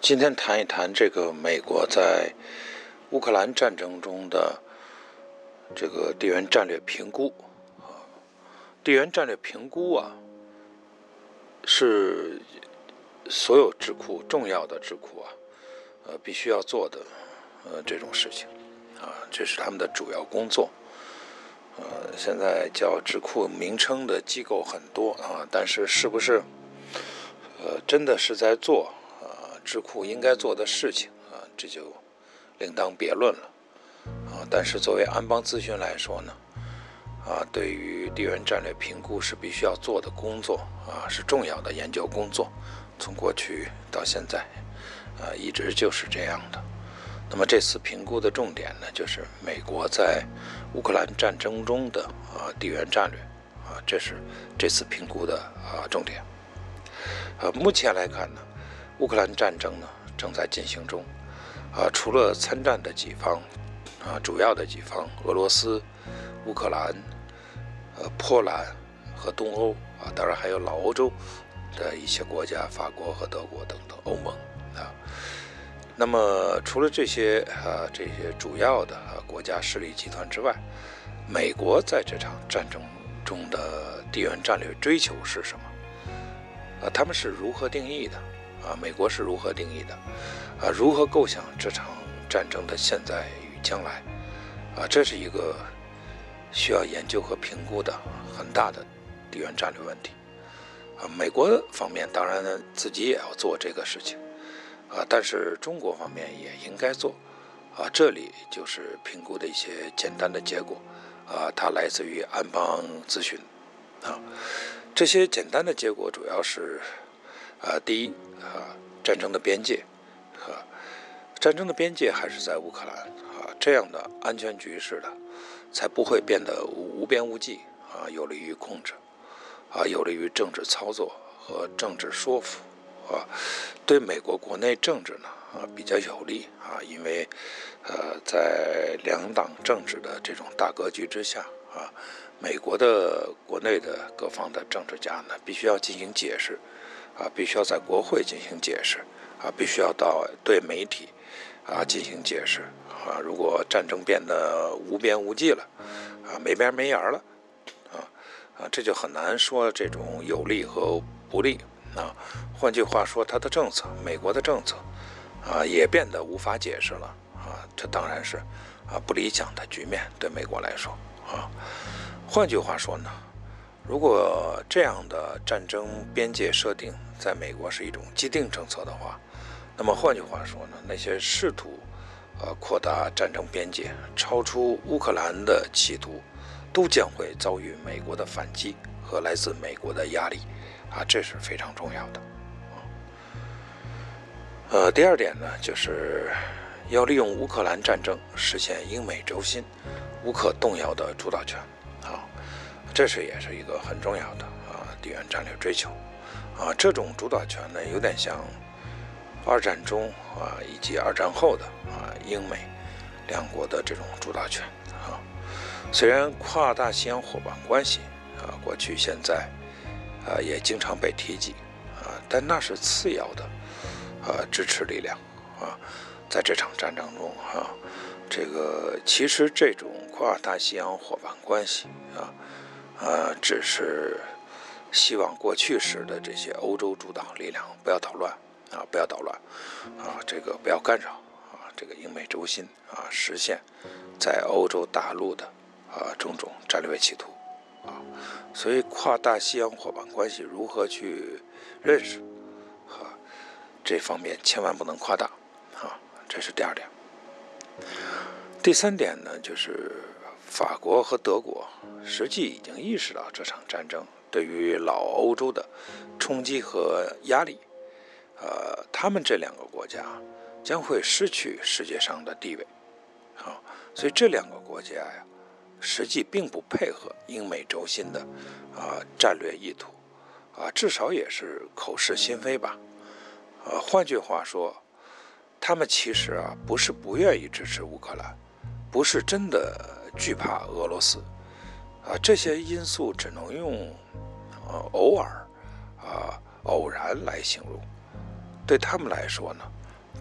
今天谈一谈这个美国在乌克兰战争中的这个地缘战略评估啊，地缘战略评估啊，是所有智库重要的智库啊，呃，必须要做的呃这种事情啊，这是他们的主要工作。呃，现在叫智库名称的机构很多啊，但是是不是呃真的是在做啊智库应该做的事情啊，这就另当别论了啊。但是作为安邦咨询来说呢，啊，对于地缘战略评估是必须要做的工作啊，是重要的研究工作，从过去到现在啊，一直就是这样的。那么这次评估的重点呢，就是美国在乌克兰战争中的啊地缘战略啊，这是这次评估的啊重点。呃，目前来看呢，乌克兰战争呢正在进行中，啊，除了参战的几方啊，主要的几方，俄罗斯、乌克兰、呃，波兰和东欧啊，当然还有老欧洲的一些国家，法国和德国等等欧盟啊。那么，除了这些啊这些主要的啊国家势力集团之外，美国在这场战争中的地缘战略追求是什么？啊，他们是如何定义的？啊，美国是如何定义的？啊，如何构想这场战争的现在与将来？啊，这是一个需要研究和评估的很大的地缘战略问题。啊，美国方面当然自己也要做这个事情。啊，但是中国方面也应该做，啊，这里就是评估的一些简单的结果，啊，它来自于安邦咨询，啊，这些简单的结果主要是，啊，第一，啊，战争的边界，啊，战争的边界还是在乌克兰，啊，这样的安全局势的，才不会变得无边无际，啊，有利于控制，啊，有利于政治操作和政治说服。啊，对美国国内政治呢啊比较有利啊，因为呃在两党政治的这种大格局之下啊，美国的国内的各方的政治家呢必须要进行解释啊，必须要在国会进行解释啊，必须要到对媒体啊进行解释啊。如果战争变得无边无际了啊，没边没沿了啊啊，这就很难说这种有利和不利。啊，换句话说，他的政策，美国的政策，啊，也变得无法解释了啊。这当然是啊不理想的局面，对美国来说啊。换句话说呢，如果这样的战争边界设定在美国是一种既定政策的话，那么换句话说呢，那些试图呃扩大战争边界、超出乌克兰的企图，都将会遭遇美国的反击和来自美国的压力。啊，这是非常重要的，呃，第二点呢，就是要利用乌克兰战争实现英美轴心、无可动摇的主导权，啊，这是也是一个很重要的啊地缘战略追求，啊，这种主导权呢，有点像二战中啊以及二战后的啊英美两国的这种主导权，啊，虽然跨大西洋伙伴关系啊，过去现在。啊，也经常被提及，啊，但那是次要的，啊，支持力量，啊，在这场战争中，啊，这个其实这种跨大西洋伙伴关系，啊，啊，只是希望过去时的这些欧洲主导力量不要捣乱，啊，不要捣乱，啊，这个不要干扰，啊，这个英美轴心，啊，实现，在欧洲大陆的，啊，种种战略企图。所以跨大西洋伙伴关系如何去认识，啊，这方面千万不能夸大，啊，这是第二点。第三点呢，就是法国和德国实际已经意识到这场战争对于老欧洲的冲击和压力，呃，他们这两个国家将会失去世界上的地位，啊，所以这两个国家呀。实际并不配合英美轴心的啊战略意图，啊至少也是口是心非吧，呃换句话说，他们其实啊不是不愿意支持乌克兰，不是真的惧怕俄罗斯，啊这些因素只能用呃偶尔啊偶然来形容。对他们来说呢，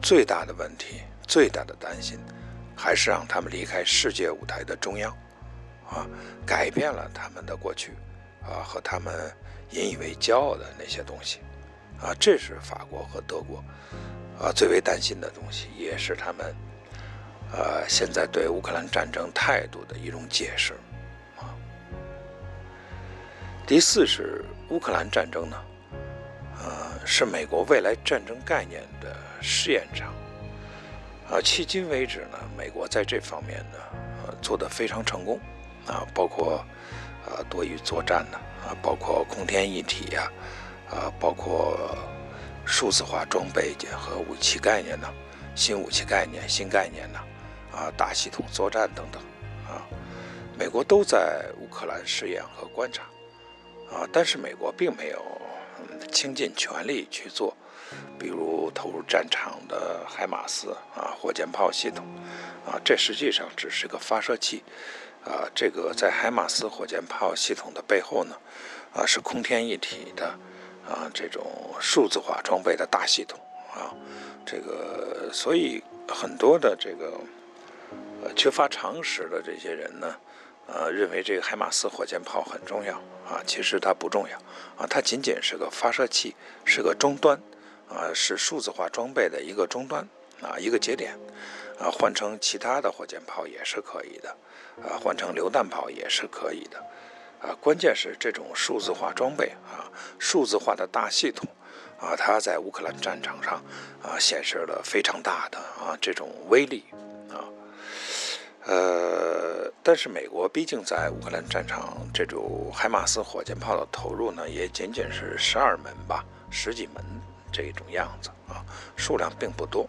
最大的问题、最大的担心，还是让他们离开世界舞台的中央，啊，改变了他们的过去，啊，和他们引以为骄傲的那些东西，啊，这是法国和德国，啊，最为担心的东西，也是他们，呃，现在对乌克兰战争态度的一种解释，啊。第四是乌克兰战争呢。呃是美国未来战争概念的试验场，啊，迄今为止呢，美国在这方面呢，呃，做得非常成功，啊，包括，啊，多域作战呢，啊，包括空天一体呀，啊，包括数字化装备和武器概念呢，新武器概念、新概念呢，啊，大系统作战等等，啊，美国都在乌克兰试验和观察，啊，但是美国并没有。倾尽全力去做，比如投入战场的海马斯啊，火箭炮系统啊，这实际上只是个发射器啊。这个在海马斯火箭炮系统的背后呢，啊，是空天一体的啊，这种数字化装备的大系统啊。这个，所以很多的这个呃缺乏常识的这些人呢。呃，认为这个海马斯火箭炮很重要啊，其实它不重要啊，它仅仅是个发射器，是个终端啊，是数字化装备的一个终端啊，一个节点啊，换成其他的火箭炮也是可以的啊，换成榴弹炮也是可以的啊，关键是这种数字化装备啊，数字化的大系统啊，它在乌克兰战场上啊，显示了非常大的啊这种威力啊。呃，但是美国毕竟在乌克兰战场，这种海马斯火箭炮的投入呢，也仅仅是十二门吧，十几门这种样子啊，数量并不多。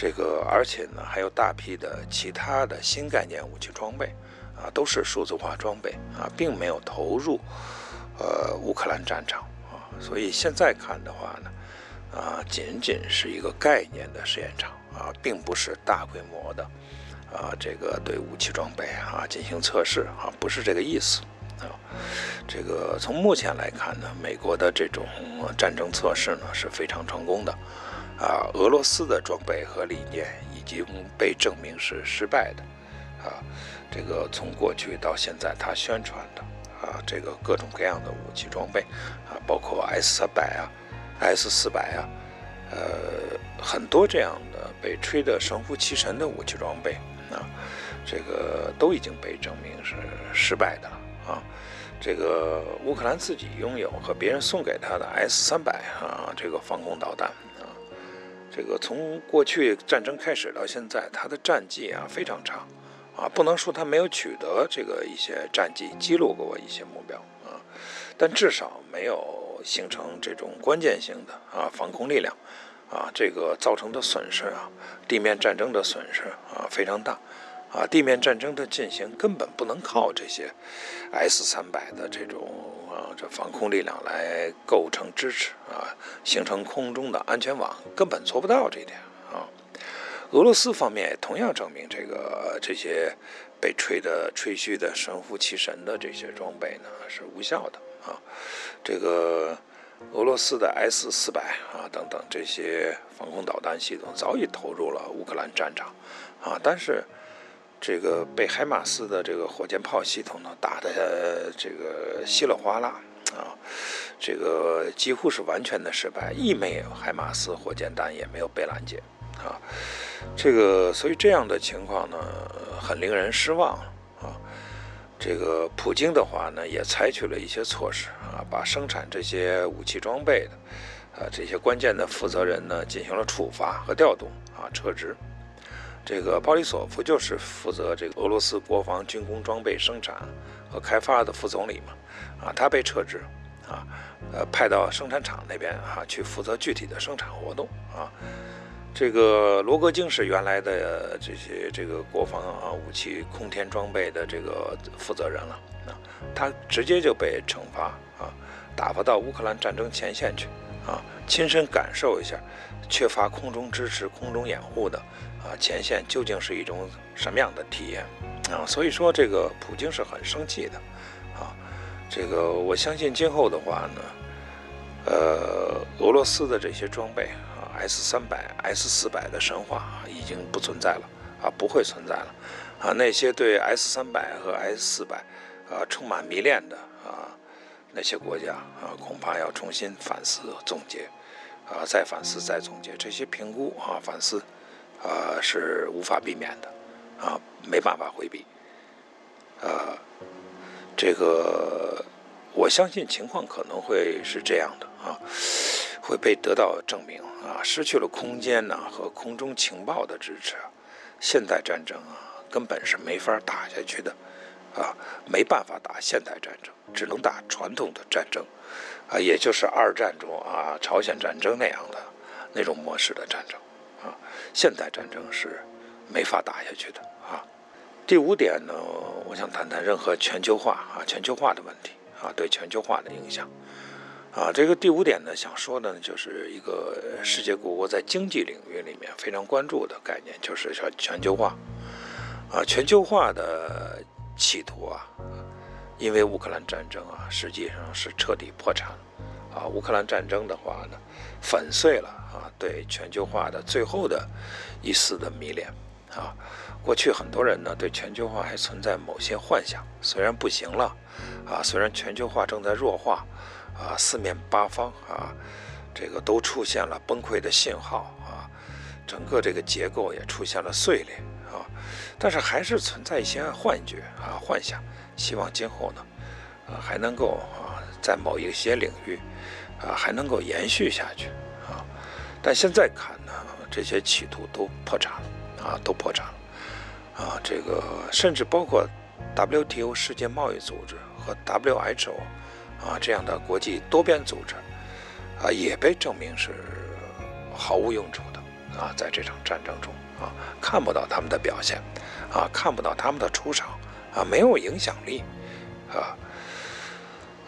这个而且呢，还有大批的其他的新概念武器装备啊，都是数字化装备啊，并没有投入呃乌克兰战场啊。所以现在看的话呢，啊，仅仅是一个概念的试验场啊，并不是大规模的。啊，这个对武器装备啊进行测试啊，不是这个意思啊。这个从目前来看呢，美国的这种战争测试呢是非常成功的啊。俄罗斯的装备和理念已经被证明是失败的啊。这个从过去到现在，他宣传的啊，这个各种各样的武器装备啊，包括 S 三百啊、S 四百啊，呃，很多这样的被吹得神乎其神的武器装备。啊，这个都已经被证明是失败的了啊！这个乌克兰自己拥有和别人送给他的 S 三百啊，这个防空导弹，这个从过去战争开始到现在，他的战绩啊非常差啊，不能说他没有取得这个一些战绩，击落过一些目标啊，但至少没有形成这种关键性的啊防空力量。啊，这个造成的损失啊，地面战争的损失啊非常大，啊，地面战争的进行根本不能靠这些 S 三百的这种啊这防空力量来构成支持啊，形成空中的安全网，根本做不到这点啊。俄罗斯方面也同样证明这个这些被吹的吹嘘的神乎其神的这些装备呢是无效的啊，这个。俄罗斯的 S 四百啊等等这些防空导弹系统早已投入了乌克兰战场，啊，但是这个被海马斯的这个火箭炮系统呢打的这个稀里哗啦啊，这个几乎是完全的失败，一枚海马斯火箭弹也没有被拦截啊，这个所以这样的情况呢很令人失望啊。这个普京的话呢，也采取了一些措施啊，把生产这些武器装备的，啊这些关键的负责人呢进行了处罚和调动啊，撤职。这个鲍里索夫就是负责这个俄罗斯国防军工装备生产和开发的副总理嘛，啊他被撤职，啊呃派到生产厂那边啊去负责具体的生产活动啊。这个罗格京是原来的这些这个国防啊武器空天装备的这个负责人了啊，他直接就被惩罚啊，打发到乌克兰战争前线去啊，亲身感受一下缺乏空中支持、空中掩护的啊前线究竟是一种什么样的体验啊，所以说这个普京是很生气的啊，这个我相信今后的话呢。呃，俄罗斯的这些装备啊，S 三百、S 四百的神话已经不存在了啊，不会存在了啊。那些对 S 三百和 S 四百啊充满迷恋的啊那些国家啊，恐怕要重新反思总结啊，再反思再总结这些评估啊，反思啊是无法避免的啊，没办法回避啊，这个。我相信情况可能会是这样的啊，会被得到证明啊。失去了空间呢和空中情报的支持，现代战争啊根本是没法打下去的啊，没办法打现代战争，只能打传统的战争啊，也就是二战中啊朝鲜战争那样的那种模式的战争啊。现代战争是没法打下去的啊。第五点呢，我想谈谈任何全球化啊全球化的问题。啊，对全球化的影响，啊，这个第五点呢，想说的呢，就是一个世界各国在经济领域里面非常关注的概念，就是说全球化，啊，全球化的企图啊，因为乌克兰战争啊，实际上是彻底破产，啊，乌克兰战争的话呢，粉碎了啊，对全球化的最后的一丝的迷恋，啊。过去很多人呢对全球化还存在某些幻想，虽然不行了，啊，虽然全球化正在弱化，啊，四面八方啊，这个都出现了崩溃的信号啊，整个这个结构也出现了碎裂啊，但是还是存在一些幻觉啊、幻想，希望今后呢，啊，还能够啊，在某一些领域啊，还能够延续下去啊，但现在看呢，这些企图都破产了啊，都破产了。啊，这个甚至包括 WTO 世界贸易组织和 WHO 啊这样的国际多边组织啊，也被证明是毫无用处的啊，在这场战争中啊，看不到他们的表现啊，看不到他们的出场啊，没有影响力啊。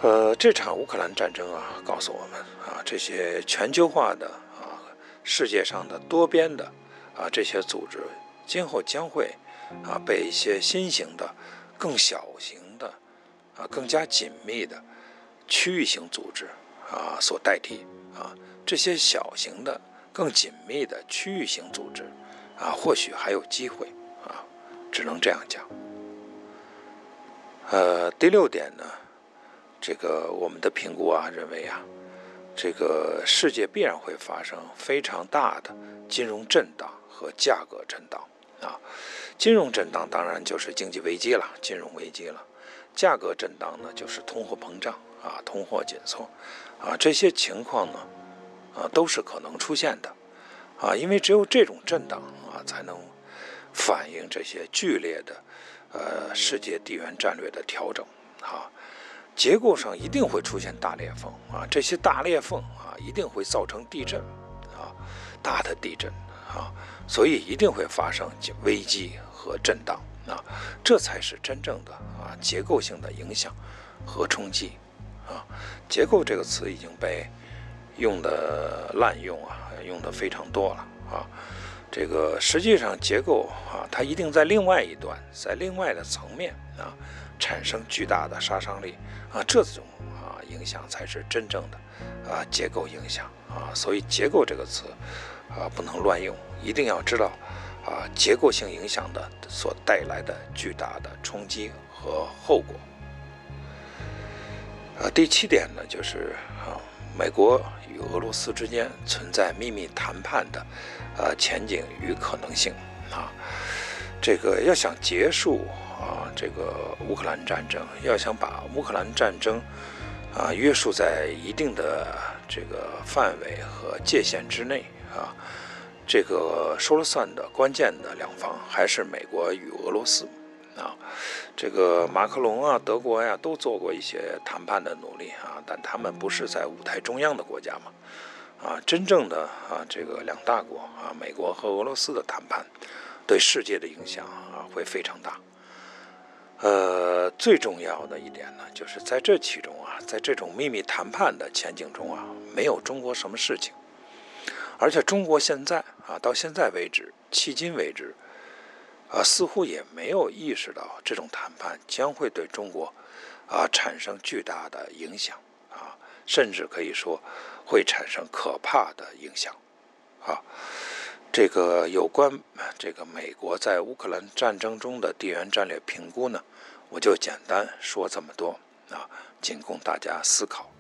呃，这场乌克兰战争啊，告诉我们啊，这些全球化的啊，世界上的多边的啊这些组织，今后将会。啊，被一些新型的、更小型的、啊更加紧密的区域性组织啊所代替啊，这些小型的、更紧密的区域性组织啊，或许还有机会啊，只能这样讲。呃，第六点呢，这个我们的评估啊，认为啊，这个世界必然会发生非常大的金融震荡和价格震荡啊。金融震荡当然就是经济危机了，金融危机了；价格震荡呢，就是通货膨胀啊，通货紧缩啊，这些情况呢，啊，都是可能出现的。啊，因为只有这种震荡啊，才能反映这些剧烈的呃世界地缘战略的调整啊，结构上一定会出现大裂缝啊，这些大裂缝啊，一定会造成地震啊，大的地震啊，所以一定会发生危机。和震荡啊，这才是真正的啊结构性的影响和冲击啊。结构这个词已经被用的滥用啊，用的非常多了啊。这个实际上结构啊，它一定在另外一端，在另外的层面啊，产生巨大的杀伤力啊。这种啊影响才是真正的啊结构影响啊。所以结构这个词啊不能乱用，一定要知道。啊，结构性影响的所带来的巨大的冲击和后果。呃，第七点呢，就是啊，美国与俄罗斯之间存在秘密谈判的呃前景与可能性啊。这个要想结束啊这个乌克兰战争，要想把乌克兰战争啊约束在一定的这个范围和界限之内啊。这个说了算的关键的两方还是美国与俄罗斯，啊，这个马克龙啊、德国呀都做过一些谈判的努力啊，但他们不是在舞台中央的国家嘛，啊，真正的啊这个两大国啊，美国和俄罗斯的谈判，对世界的影响啊会非常大。呃，最重要的一点呢，就是在这其中啊，在这种秘密谈判的前景中啊，没有中国什么事情。而且中国现在啊，到现在为止，迄今为止，啊，似乎也没有意识到这种谈判将会对中国啊产生巨大的影响啊，甚至可以说会产生可怕的影响啊。这个有关这个美国在乌克兰战争中的地缘战略评估呢，我就简单说这么多啊，仅供大家思考。